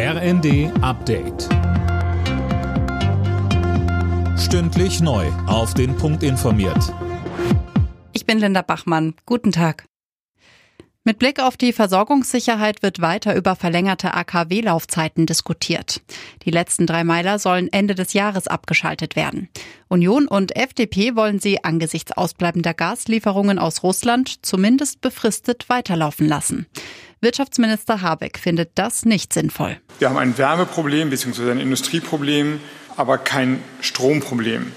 RND Update. Stündlich neu. Auf den Punkt informiert. Ich bin Linda Bachmann. Guten Tag. Mit Blick auf die Versorgungssicherheit wird weiter über verlängerte AKW-Laufzeiten diskutiert. Die letzten drei Meiler sollen Ende des Jahres abgeschaltet werden. Union und FDP wollen sie angesichts ausbleibender Gaslieferungen aus Russland zumindest befristet weiterlaufen lassen. Wirtschaftsminister Habeck findet das nicht sinnvoll. Wir haben ein Wärmeproblem bzw. ein Industrieproblem, aber kein Stromproblem.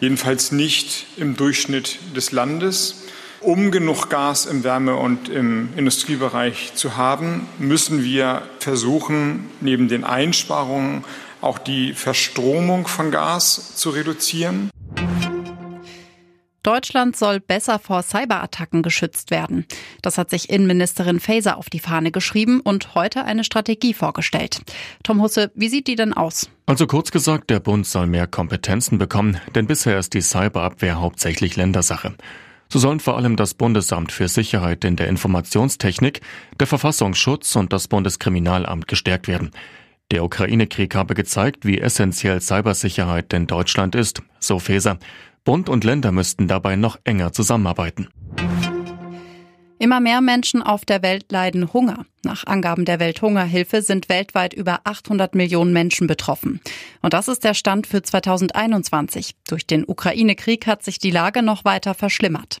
Jedenfalls nicht im Durchschnitt des Landes. Um genug Gas im Wärme- und im Industriebereich zu haben, müssen wir versuchen, neben den Einsparungen auch die Verstromung von Gas zu reduzieren. Deutschland soll besser vor Cyberattacken geschützt werden. Das hat sich Innenministerin Faeser auf die Fahne geschrieben und heute eine Strategie vorgestellt. Tom Husse, wie sieht die denn aus? Also kurz gesagt, der Bund soll mehr Kompetenzen bekommen, denn bisher ist die Cyberabwehr hauptsächlich Ländersache. So sollen vor allem das Bundesamt für Sicherheit in der Informationstechnik, der Verfassungsschutz und das Bundeskriminalamt gestärkt werden. Der Ukraine-Krieg habe gezeigt, wie essentiell Cybersicherheit in Deutschland ist, so Faeser. Bund und Länder müssten dabei noch enger zusammenarbeiten. Immer mehr Menschen auf der Welt leiden Hunger. Nach Angaben der Welthungerhilfe sind weltweit über 800 Millionen Menschen betroffen. Und das ist der Stand für 2021. Durch den Ukraine-Krieg hat sich die Lage noch weiter verschlimmert.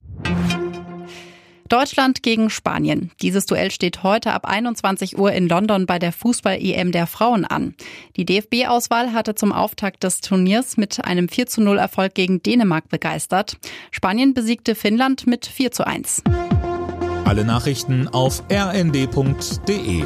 Deutschland gegen Spanien. Dieses Duell steht heute ab 21 Uhr in London bei der Fußball-EM der Frauen an. Die DFB-Auswahl hatte zum Auftakt des Turniers mit einem 4 zu 0 Erfolg gegen Dänemark begeistert. Spanien besiegte Finnland mit 4 zu 1. Alle Nachrichten auf rnd.de